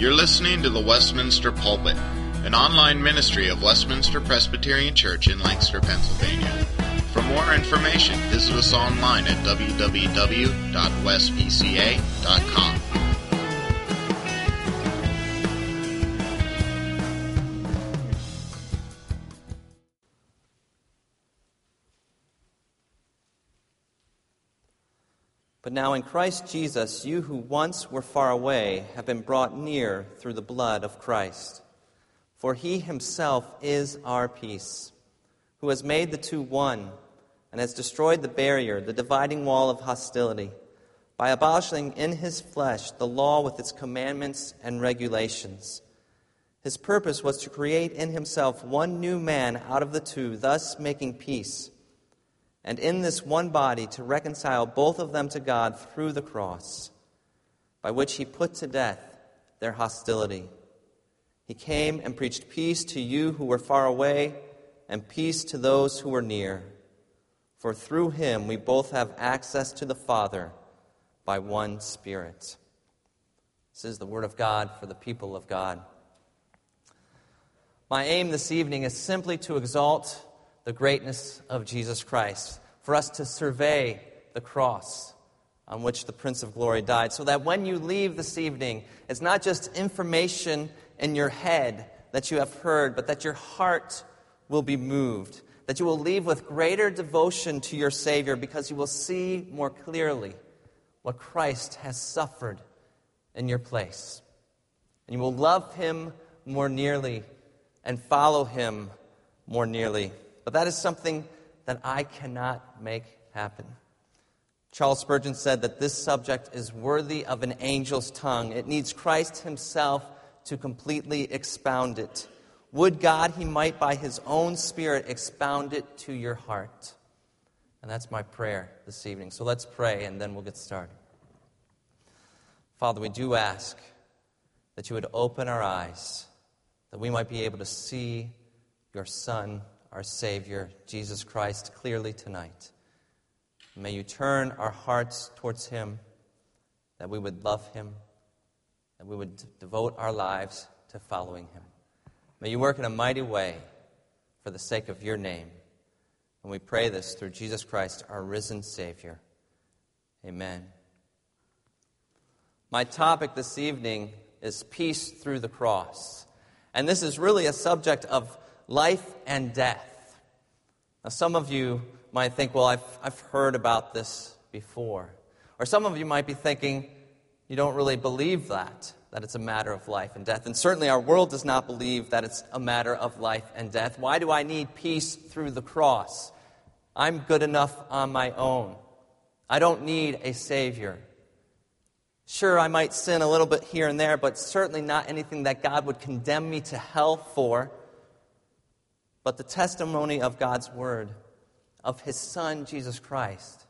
You're listening to the Westminster Pulpit, an online ministry of Westminster Presbyterian Church in Lancaster, Pennsylvania. For more information, visit us online at www.westpca.com. now in Christ Jesus, you who once were far away have been brought near through the blood of Christ. For he himself is our peace, who has made the two one, and has destroyed the barrier, the dividing wall of hostility, by abolishing in his flesh the law with its commandments and regulations. His purpose was to create in himself one new man out of the two, thus making peace and in this one body to reconcile both of them to God through the cross, by which he put to death their hostility. He came and preached peace to you who were far away, and peace to those who were near. For through him we both have access to the Father by one Spirit. This is the Word of God for the people of God. My aim this evening is simply to exalt the greatness of Jesus Christ, for us to survey the cross on which the Prince of Glory died, so that when you leave this evening, it's not just information in your head that you have heard, but that your heart will be moved, that you will leave with greater devotion to your Savior because you will see more clearly what Christ has suffered in your place. And you will love Him more nearly and follow Him more nearly. But that is something that I cannot make happen. Charles Spurgeon said that this subject is worthy of an angel's tongue. It needs Christ himself to completely expound it. Would God he might by his own Spirit expound it to your heart. And that's my prayer this evening. So let's pray and then we'll get started. Father, we do ask that you would open our eyes, that we might be able to see your Son our Savior, Jesus Christ, clearly tonight. May you turn our hearts towards Him, that we would love Him, that we would devote our lives to following Him. May you work in a mighty way for the sake of your name. And we pray this through Jesus Christ, our risen Savior. Amen. My topic this evening is peace through the cross. And this is really a subject of life and death. Now, some of you might think, well, I've, I've heard about this before. Or some of you might be thinking, you don't really believe that, that it's a matter of life and death. And certainly our world does not believe that it's a matter of life and death. Why do I need peace through the cross? I'm good enough on my own. I don't need a Savior. Sure, I might sin a little bit here and there, but certainly not anything that God would condemn me to hell for but the testimony of God's Word, of His Son, Jesus Christ,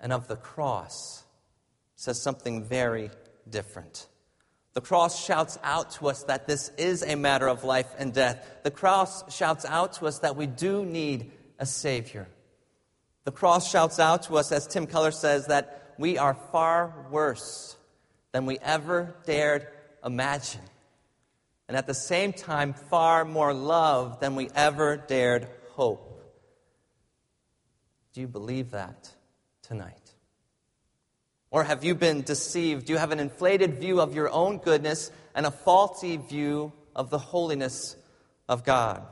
and of the cross says something very different. The cross shouts out to us that this is a matter of life and death. The cross shouts out to us that we do need a Savior. The cross shouts out to us, as Tim Keller says, that we are far worse than we ever dared imagine and at the same time, far more love than we ever dared hope. Do you believe that tonight? Or have you been deceived? Do you have an inflated view of your own goodness and a faulty view of the holiness of God?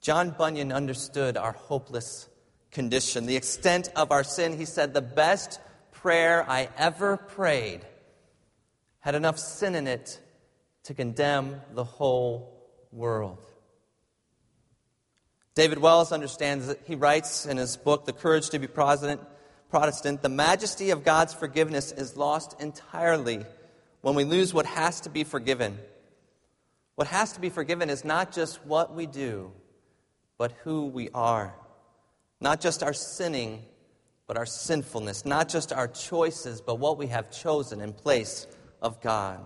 John Bunyan understood our hopeless condition, the extent of our sin. He said, The best prayer I ever prayed had enough sin in it to condemn the whole world. David Wells understands that he writes in his book, The Courage to be Protestant, the majesty of God's forgiveness is lost entirely when we lose what has to be forgiven. What has to be forgiven is not just what we do, but who we are. Not just our sinning, but our sinfulness. Not just our choices, but what we have chosen in place of God.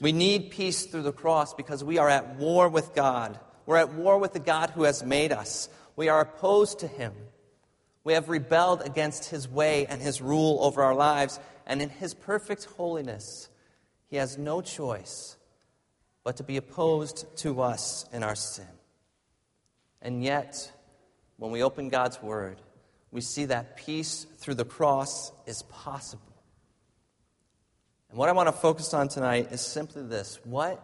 We need peace through the cross because we are at war with God. We're at war with the God who has made us. We are opposed to Him. We have rebelled against His way and His rule over our lives. And in His perfect holiness, he has no choice but to be opposed to us in our sin. And yet, when we open God's Word, we see that peace through the cross is possible. And what I want to focus on tonight is simply this what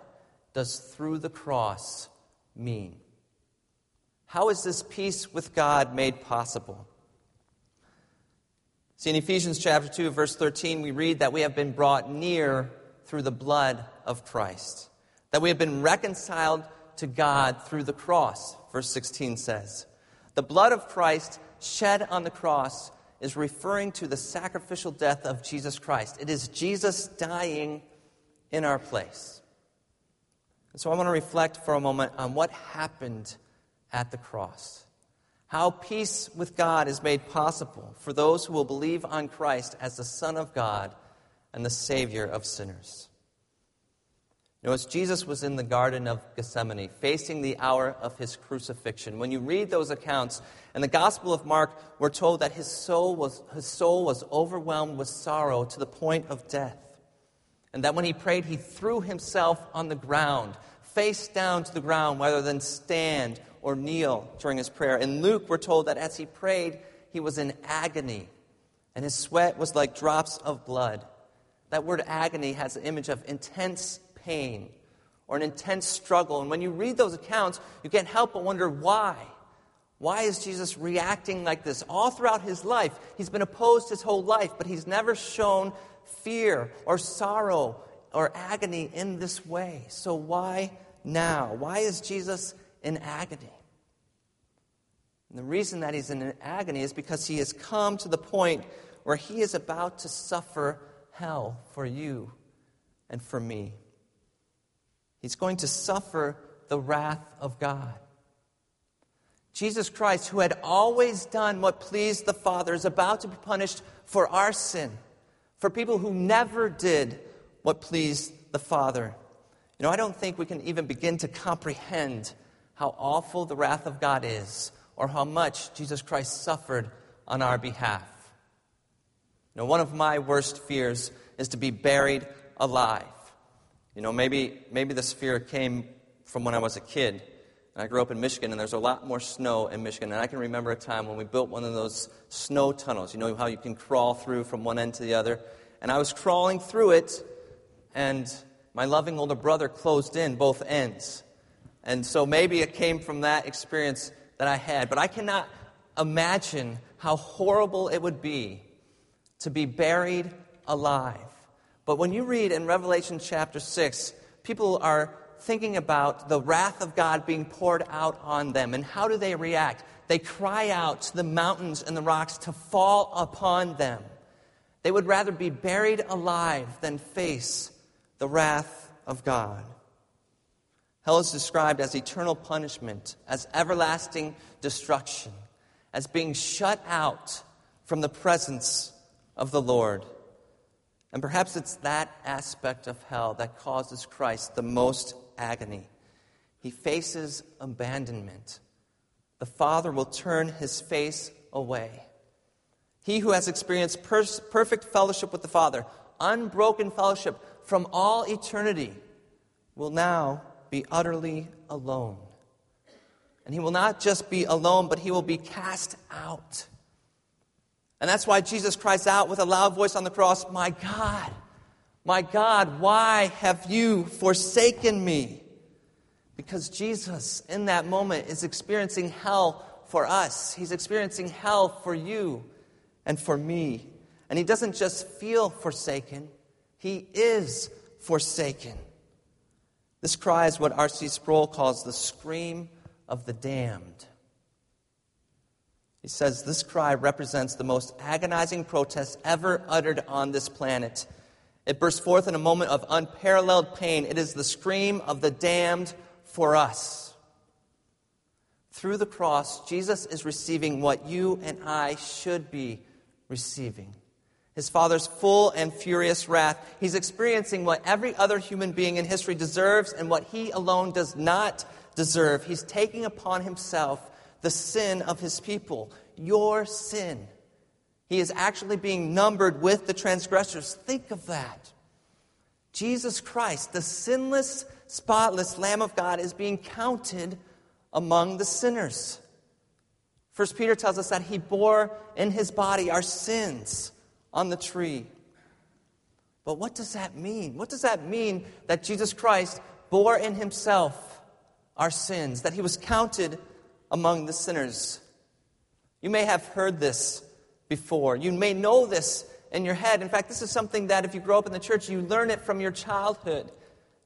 does through the cross mean? How is this peace with God made possible? See, in Ephesians chapter 2, verse 13, we read that we have been brought near through the blood of Christ, that we have been reconciled to God through the cross, verse 16 says. The blood of Christ shed on the cross is referring to the sacrificial death of Jesus Christ. It is Jesus dying in our place. And so I want to reflect for a moment on what happened at the cross how peace with God is made possible for those who will believe on Christ as the Son of God and the Savior of sinners. As Jesus was in the Garden of Gethsemane, facing the hour of his crucifixion, when you read those accounts, in the Gospel of Mark, we're told that his soul was, his soul was overwhelmed with sorrow to the point of death. And that when he prayed, he threw himself on the ground, face down to the ground, rather than stand or kneel during his prayer. In Luke, we're told that as he prayed, he was in agony, and his sweat was like drops of blood. That word agony has an image of intense pain or an intense struggle. And when you read those accounts, you can't help but wonder why. Why is Jesus reacting like this? All throughout his life, he's been opposed his whole life, but he's never shown fear or sorrow or agony in this way. So why now? Why is Jesus in agony. And the reason that he's in agony is because he has come to the point where he is about to suffer hell for you and for me. He's going to suffer the wrath of God. Jesus Christ, who had always done what pleased the Father, is about to be punished for our sin, for people who never did what pleased the Father. You know, I don't think we can even begin to comprehend how awful the wrath of God is or how much Jesus Christ suffered on our behalf. You know, one of my worst fears is to be buried alive. You know, maybe, maybe this fear came from when I was a kid. And I grew up in Michigan, and there's a lot more snow in Michigan. And I can remember a time when we built one of those snow tunnels. You know how you can crawl through from one end to the other? And I was crawling through it, and my loving older brother closed in both ends. And so maybe it came from that experience that I had. But I cannot imagine how horrible it would be to be buried alive. But when you read in Revelation chapter 6, people are thinking about the wrath of God being poured out on them. And how do they react? They cry out to the mountains and the rocks to fall upon them. They would rather be buried alive than face the wrath of God. Hell is described as eternal punishment, as everlasting destruction, as being shut out from the presence of the Lord. And perhaps it's that aspect of hell that causes Christ the most agony. He faces abandonment. The Father will turn his face away. He who has experienced per- perfect fellowship with the Father, unbroken fellowship from all eternity, will now be utterly alone. And he will not just be alone, but he will be cast out. And that's why Jesus cries out with a loud voice on the cross, My God, my God, why have you forsaken me? Because Jesus, in that moment, is experiencing hell for us. He's experiencing hell for you and for me. And he doesn't just feel forsaken, he is forsaken. This cry is what R.C. Sproul calls the scream of the damned. He says this cry represents the most agonizing protest ever uttered on this planet. It bursts forth in a moment of unparalleled pain. It is the scream of the damned for us. Through the cross, Jesus is receiving what you and I should be receiving his father's full and furious wrath. He's experiencing what every other human being in history deserves and what he alone does not deserve. He's taking upon himself the sin of his people, your sin. He is actually being numbered with the transgressors. Think of that. Jesus Christ, the sinless, spotless Lamb of God, is being counted among the sinners. First Peter tells us that he bore in his body our sins on the tree. But what does that mean? What does that mean that Jesus Christ bore in himself our sins, that he was counted among the sinners? You may have heard this before. You may know this in your head. In fact, this is something that if you grow up in the church, you learn it from your childhood.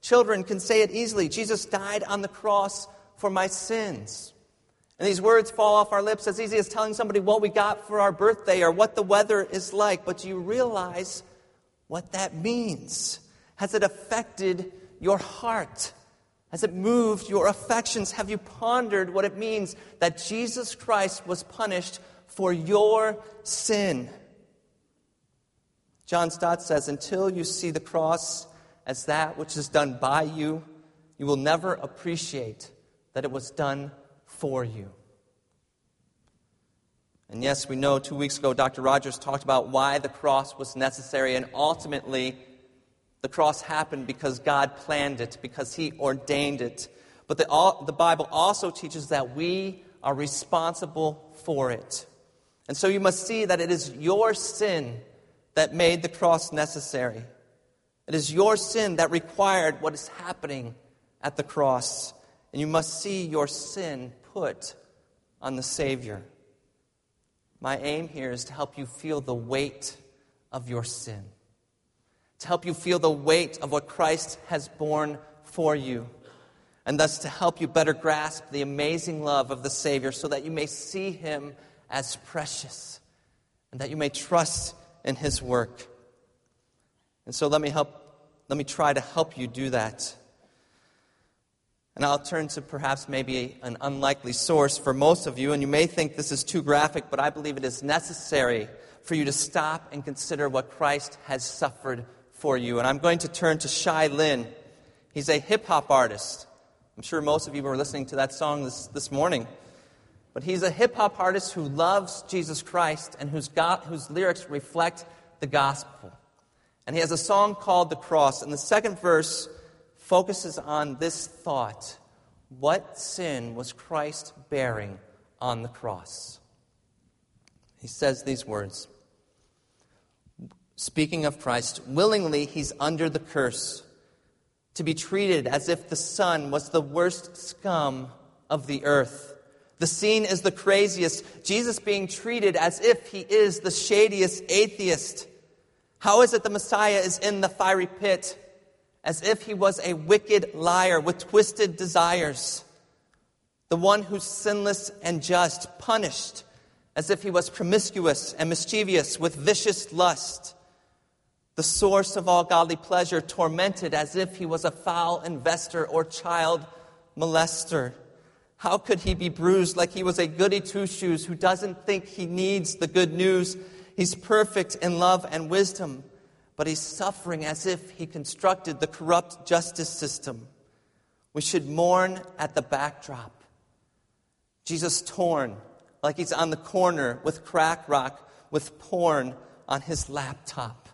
Children can say it easily Jesus died on the cross for my sins. And these words fall off our lips as easy as telling somebody what we got for our birthday or what the weather is like. But do you realize what that means? Has it affected your heart? Has it moved your affections? Have you pondered what it means that Jesus Christ was punished for your sin? John Stott says, Until you see the cross as that which is done by you, you will never appreciate that it was done for you. And yes, we know two weeks ago Dr. Rogers talked about why the cross was necessary, and ultimately, the cross happened because God planned it, because He ordained it. But the, all, the Bible also teaches that we are responsible for it. And so you must see that it is your sin that made the cross necessary. It is your sin that required what is happening at the cross. And you must see your sin put on the Savior. My aim here is to help you feel the weight of your sin, to help you feel the weight of what Christ has borne for you, and thus to help you better grasp the amazing love of the Savior so that you may see Him as precious and that you may trust in His work. And so let me help, let me try to help you do that. And I'll turn to perhaps maybe an unlikely source for most of you, and you may think this is too graphic, but I believe it is necessary for you to stop and consider what Christ has suffered for you. And I'm going to turn to Shai Linne. He's a hip hop artist. I'm sure most of you were listening to that song this, this morning. But he's a hip hop artist who loves Jesus Christ and whose, God, whose lyrics reflect the gospel. And he has a song called The Cross. And the second verse focuses on this thought What sin was Christ bearing on the cross? He says these words Speaking of Christ, willingly he's under the curse, to be treated as if the Son was the worst scum of the earth the scene is the craziest. Jesus being treated as if he is the shadiest atheist. How is it the Messiah is in the fiery pit? As if he was a wicked liar with twisted desires. The one who's sinless and just, punished as if he was promiscuous and mischievous with vicious lust. The source of all godly pleasure, tormented as if he was a foul investor or child molester. How could he be bruised like he was a goody two shoes who doesn't think he needs the good news? He's perfect in love and wisdom, but he's suffering as if he constructed the corrupt justice system. We should mourn at the backdrop. Jesus torn like he's on the corner with crack rock with porn on his laptop.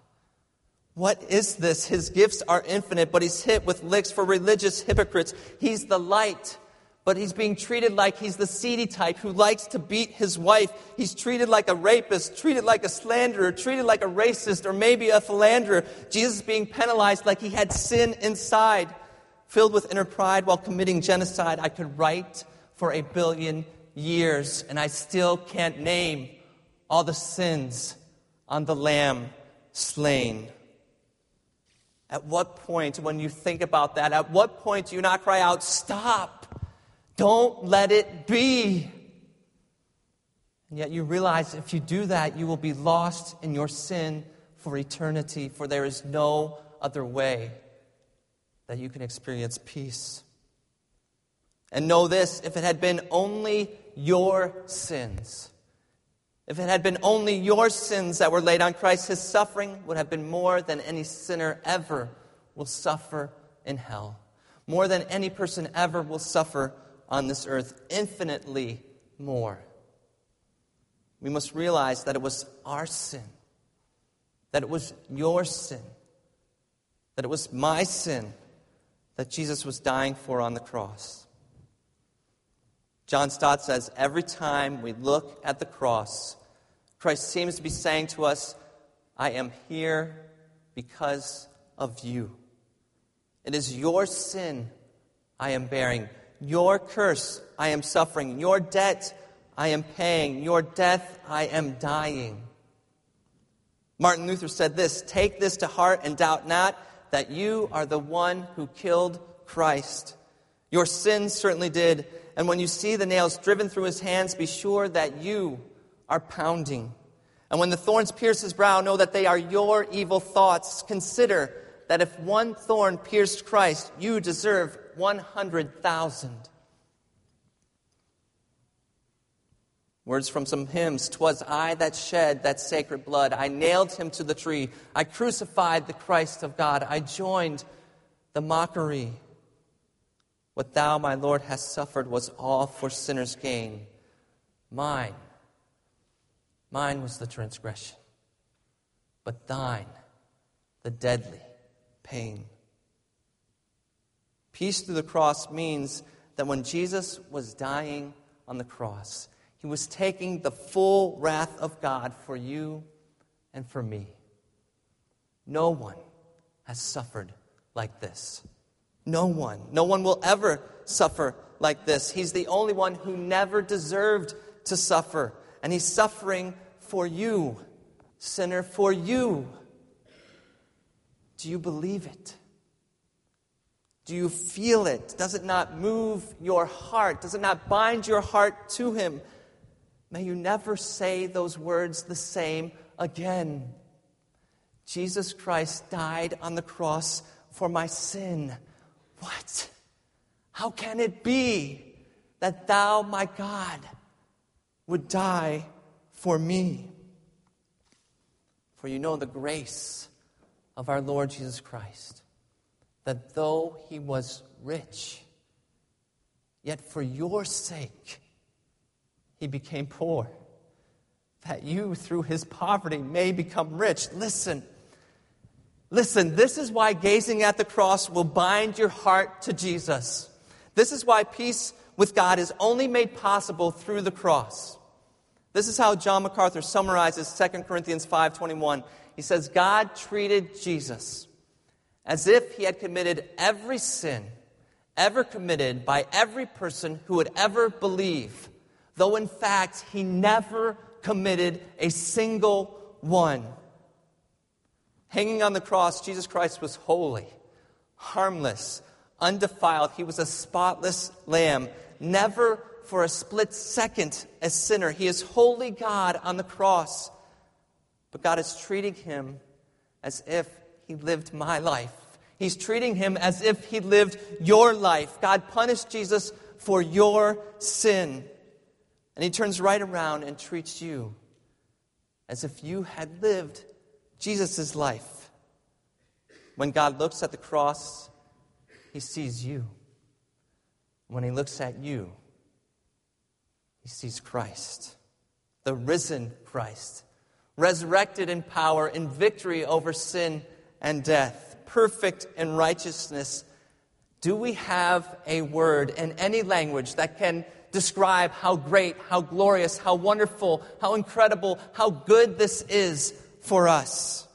What is this? His gifts are infinite, but he's hit with licks for religious hypocrites. He's the light but he's being treated like he's the seedy type who likes to beat his wife. He's treated like a rapist, treated like a slanderer, treated like a racist, or maybe a philanderer. Jesus is being penalized like he had sin inside, filled with inner pride while committing genocide. I could write for a billion years, and I still can't name all the sins on the lamb slain. At what point, when you think about that, at what point do you not cry out, Stop? Don't let it be. And yet you realize if you do that, you will be lost in your sin for eternity, for there is no other way that you can experience peace. And know this if it had been only your sins, if it had been only your sins that were laid on Christ, his suffering would have been more than any sinner ever will suffer in hell. More than any person ever will suffer on this earth infinitely more. We must realize that it was our sin, that it was your sin, that it was my sin that Jesus was dying for on the cross. John Stott says every time we look at the cross, Christ seems to be saying to us, I am here because of you. It is your sin I am bearing, your curse I am suffering, your debt I am paying, your death I am dying. Martin Luther said this Take this to heart and doubt not that you are the one who killed Christ. Your sins certainly did. And when you see the nails driven through his hands, be sure that you are pounding. And when the thorns pierce his brow, know that they are your evil thoughts. Consider that if one thorn pierced Christ, you deserve 100,000. Words from some hymns Twas I that shed that sacred blood. I nailed him to the tree. I crucified the Christ of God. I joined the mockery. What thou, my Lord, hast suffered was all for sinners' gain. Mine, mine was the transgression, but thine, the deadly pain. Peace through the cross means that when Jesus was dying on the cross, he was taking the full wrath of God for you and for me. No one has suffered like this. No one. No one will ever suffer like this. He's the only one who never deserved to suffer. And he's suffering for you, sinner, for you. Do you believe it? Do you feel it? Does it not move your heart? Does it not bind your heart to him? May you never say those words the same again. Jesus Christ died on the cross for my sin. What? How can it be that thou, my God, would die for me? For you know the grace of our Lord Jesus Christ, that though he was rich, yet for your sake, he became poor, that you, through his poverty, may become rich. Listen, listen, this is why gazing at the cross will bind your heart to Jesus. This is why peace with God is only made possible through the cross. This is how John MacArthur summarizes 2 Corinthians 5:21. He says God treated Jesus as if he had committed every sin ever committed by every person who would ever believe though in fact he never committed a single one. Hanging on the cross, Jesus Christ was holy, harmless, undefiled. He was a spotless lamb, never for a split second a sinner. He is holy God on the cross. But God is treating him as if he lived my life. He's treating him as if he lived your life. God punished Jesus for your sin. And he turns right around and treats you as if you had lived Jesus' life. When God looks at the cross, he sees you. When he looks at you, he sees Christ, the risen Christ, resurrected in power, in victory over sin and death, perfect in righteousness. Do we have a word in any language that can describe how great, how glorious, how wonderful, how incredible, how good this is for us.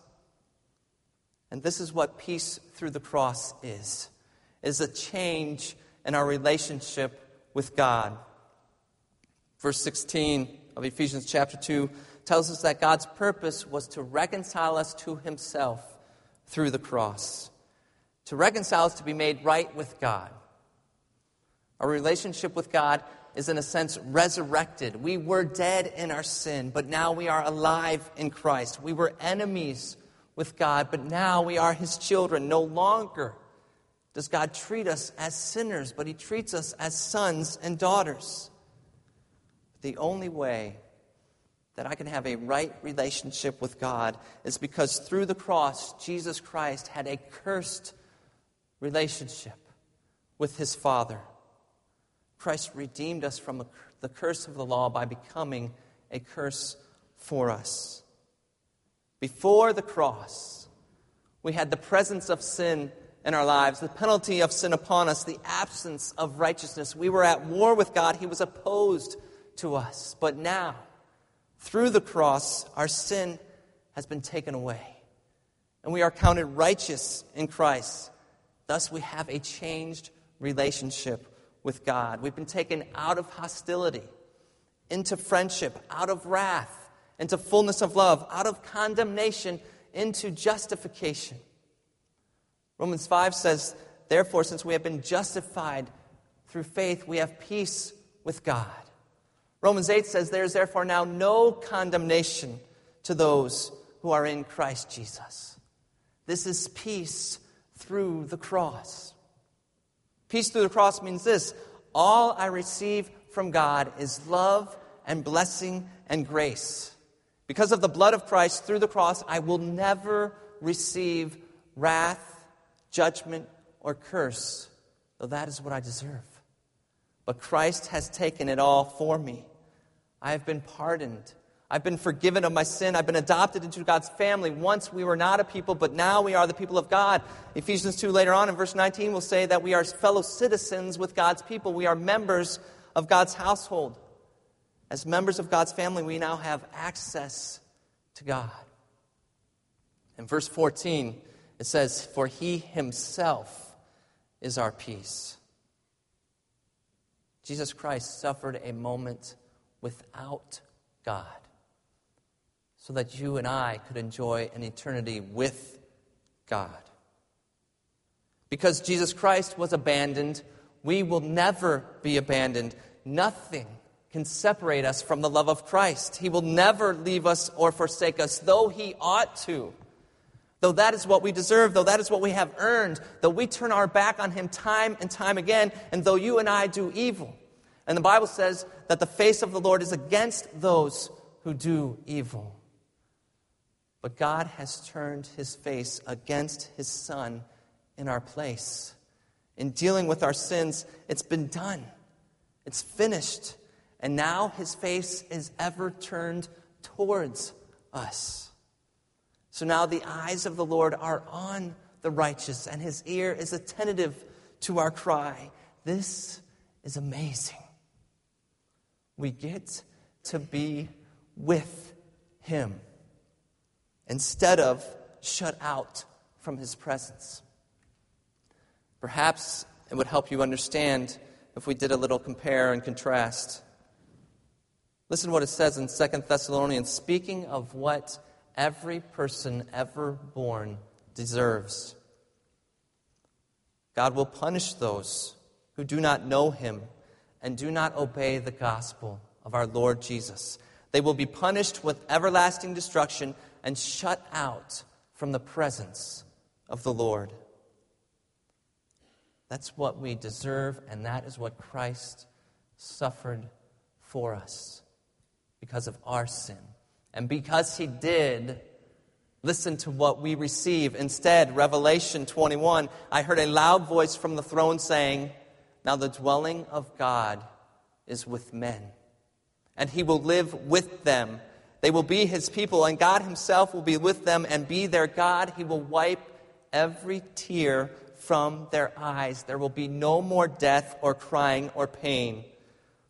And this is what peace through the cross is. Is a change in our relationship with God. Verse 16 of Ephesians chapter 2 tells us that God's purpose was to reconcile us to himself through the cross. To reconcile us to be made right with God. Our relationship with God is, in a sense, resurrected. We were dead in our sin, but now we are alive in Christ. We were enemies with God, but now we are His children. No longer does God treat us as sinners, but He treats us as sons and daughters. The only way that I can have a right relationship with God is because through the cross, Jesus Christ had a cursed relationship with His Father. Christ redeemed us from the curse of the law by becoming a curse for us. Before the cross, We had the presence of sin in our lives, the penalty of sin upon us, the absence of righteousness. We were at war with God. He was opposed to us. But now, through the cross, our sin has been taken away. And we are counted righteous in Christ. Thus, we have a changed relationship with God. We've been taken out of hostility into friendship, out of wrath, into fullness of love, out of condemnation into justification. Romans 5 says, Therefore, since we have been justified through faith, we have peace with God. Romans 8 says, There is therefore now no condemnation to those who are in Christ Jesus. This is peace through the cross. Peace through the cross means this all I receive from God is love and blessing and grace. Because of the blood of Christ through the cross, I will never receive wrath judgment, or curse, though that is what I deserve. But Christ has taken it all for me. I have been pardoned. I've been forgiven of my sin. I've been adopted into God's family. Once we were not a people, but now we are the people of God. Ephesians 2 later on in verse 19 will say that we are fellow citizens with God's people. We are members of God's household. As members of God's family, we now have access to God. In verse 14, it says, For he himself is our peace. Jesus Christ suffered a moment without God so that you and I could enjoy an eternity with God. Because Jesus Christ was abandoned, we will never be abandoned. Nothing can separate us from the love of Christ. He will never leave us or forsake us, though he ought to. Though that is what we deserve, though that is what we have earned, though we turn our back on Him time and time again, and though you and I do evil. And the Bible says that the face of the Lord is against those who do evil. But God has turned His face against His Son in our place. In dealing with our sins, it's been done, it's finished. And now His face is ever turned towards us. So now the eyes of the Lord are on the righteous, and his ear is attentive to our cry. This is amazing. We get to be with him instead of shut out from his presence. Perhaps it would help you understand if we did a little compare and contrast. Listen to what it says in Second Thessalonians, speaking of what every person ever born deserves. God will punish those who do not know him and do not obey the gospel of our Lord Jesus. They will be punished with everlasting destruction and shut out from the presence of the Lord. That's what we deserve, and that is what Christ suffered for us because of our sin. And because he did, listen to what we receive. Instead, Revelation 21, I heard a loud voice from the throne saying, Now the dwelling of God is with men, and he will live with them. They will be his people, and God himself will be with them and be their God. He will wipe every tear from their eyes. There will be no more death or crying or pain,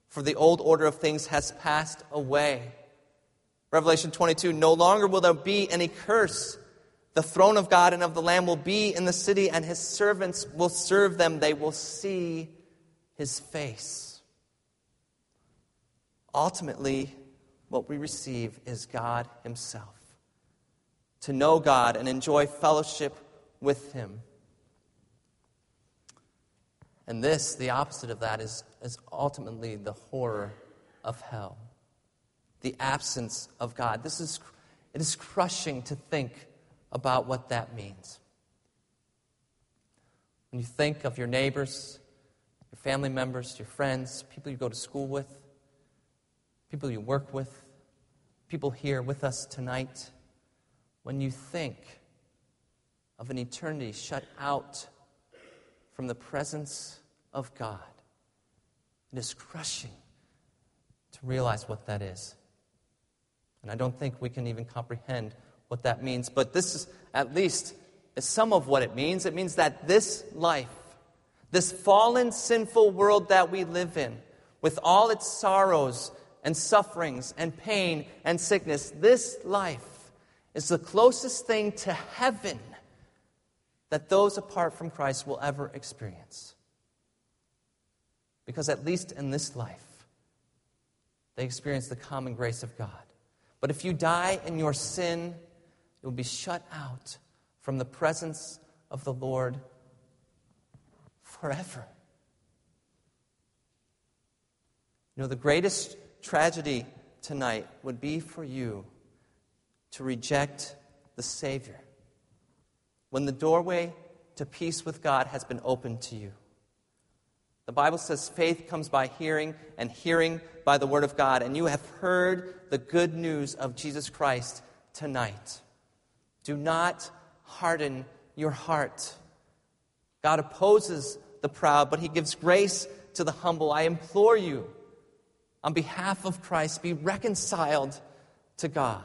for the old order of things has passed away. Revelation 22 No longer will there be any curse. The throne of God and of the Lamb will be in the city, and his servants will serve them. They will see his face. Ultimately, what we receive is God himself. To know God and enjoy fellowship with him. And this, the opposite of that, is, is ultimately the horror of hell the absence of God. This is, it is crushing to think about what that means. When you think of your neighbors, your family members, your friends, people you go to school with, people you work with, people here with us tonight, when you think of an eternity shut out from the presence of God, it is crushing to realize what that is. And I don't think we can even comprehend what that means. But this is at least is some of what it means. It means that this life, this fallen, sinful world that we live in, with all its sorrows and sufferings and pain and sickness, this life is the closest thing to heaven that those apart from Christ will ever experience. Because at least in this life, they experience the common grace of God. But if you die in your sin, you will be shut out from the presence of the Lord forever. You know, the greatest tragedy tonight would be for you to reject the Savior when the doorway to peace with God has been opened to you. The Bible says faith comes by hearing, and hearing by the Word of God. And you have heard the good news of Jesus Christ tonight. Do not harden your heart. God opposes the proud, but He gives grace to the humble. I implore you, on behalf of Christ, be reconciled to God.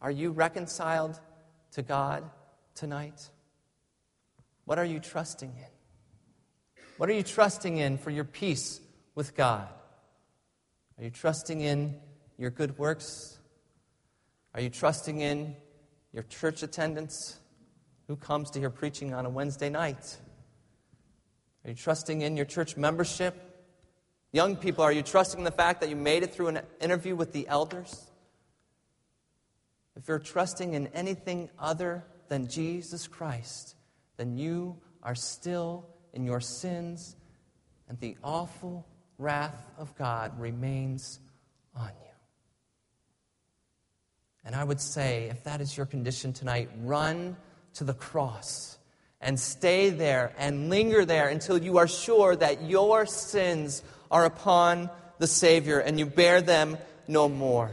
Are you reconciled to God tonight? What are you trusting in? What are you trusting in for your peace with God? Are you trusting in your good works? Are you trusting in your church attendance? Who comes to hear preaching on a Wednesday night? Are you trusting in your church membership? Young people, are you trusting the fact that you made it through an interview with the elders? If you're trusting in anything other than Jesus Christ, then you are still in your sins, and the awful wrath of God remains on you. And I would say, if that is your condition tonight, run to the cross and stay there and linger there until you are sure that your sins are upon the Savior and you bear them no more.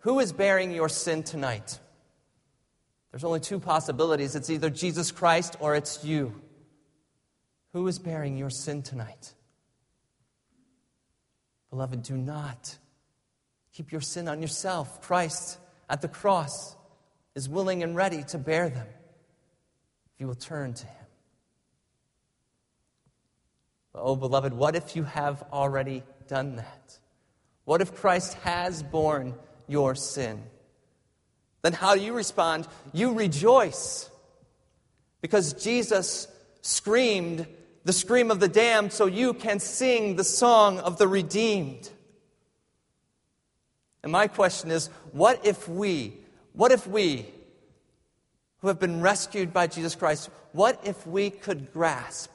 Who is bearing your sin tonight? There's only two possibilities it's either Jesus Christ or it's you. Who is bearing your sin tonight? Beloved, do not keep your sin on yourself. Christ at the cross is willing and ready to bear them if you will turn to him. Oh, beloved, what if you have already done that? What if Christ has borne your sin? Then how do you respond? You rejoice because Jesus screamed the scream of the damned so you can sing the song of the redeemed. And my question is what if we, what if we, who have been rescued by Jesus Christ, what if we could grasp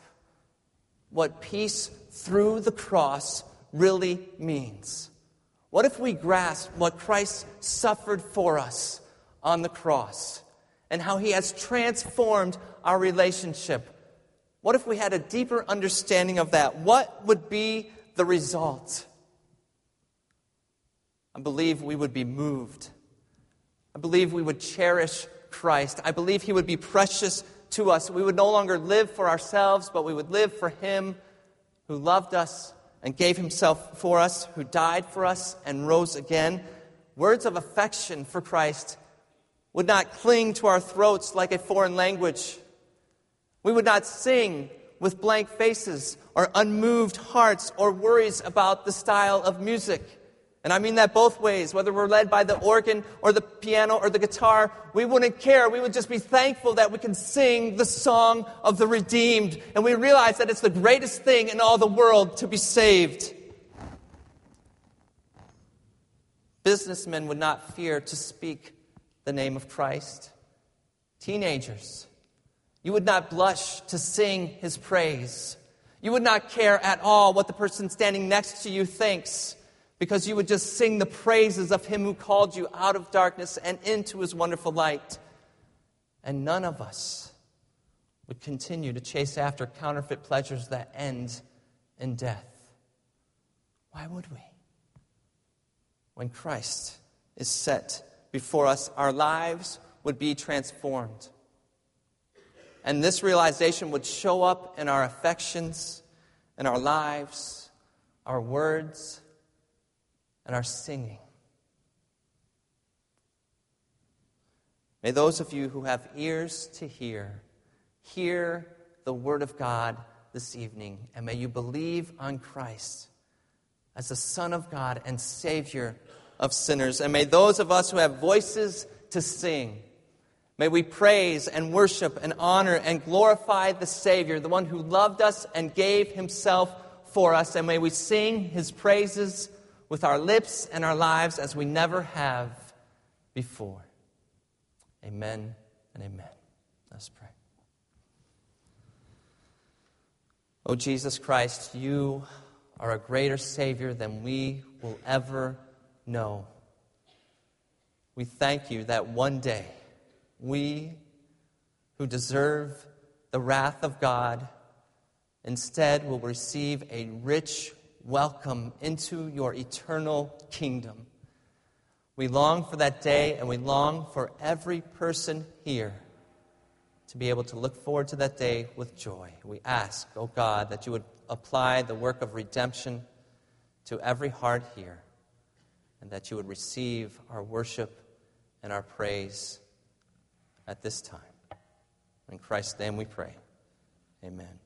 what peace through the cross really means? What if we grasp what Christ suffered for us on the cross and how he has transformed our relationship what if we had a deeper understanding of that? What would be the result? I believe we would be moved. I believe we would cherish Christ. I believe He would be precious to us. We would no longer live for ourselves, but we would live for Him who loved us and gave Himself for us, who died for us and rose again. Words of affection for Christ would not cling to our throats like a foreign language. We would not sing with blank faces or unmoved hearts or worries about the style of music. And I mean that both ways, whether we're led by the organ or the piano or the guitar, we wouldn't care. We would just be thankful that we can sing the song of the redeemed. And we realize that it's the greatest thing in all the world to be saved. Businessmen would not fear to speak the name of Christ. Teenagers you would not blush to sing his praise. You would not care at all what the person standing next to you thinks because you would just sing the praises of him who called you out of darkness and into his wonderful light. And none of us would continue to chase after counterfeit pleasures that end in death. Why would we? When Christ is set before us, our lives would be transformed. And this realization would show up in our affections, in our lives, our words, and our singing. May those of you who have ears to hear, hear the word of God this evening, and may you believe on Christ as the Son of God and Savior of sinners. And may those of us who have voices to sing, may we praise and worship and honor and glorify the Savior, the one who loved us and gave himself for us. And may we sing his praises with our lips and our lives as we never have before. Amen and amen. Let's pray. Oh, Jesus Christ, you are a greater Savior than we will ever know. We thank you that one day we who deserve the wrath of God instead will receive a rich welcome into your eternal kingdom. We long for that day, and we long for every person here to be able to look forward to that day with joy. We ask, oh God, that you would apply the work of redemption to every heart here, and that you would receive our worship and our praise at this time. In Christ's name we pray. Amen.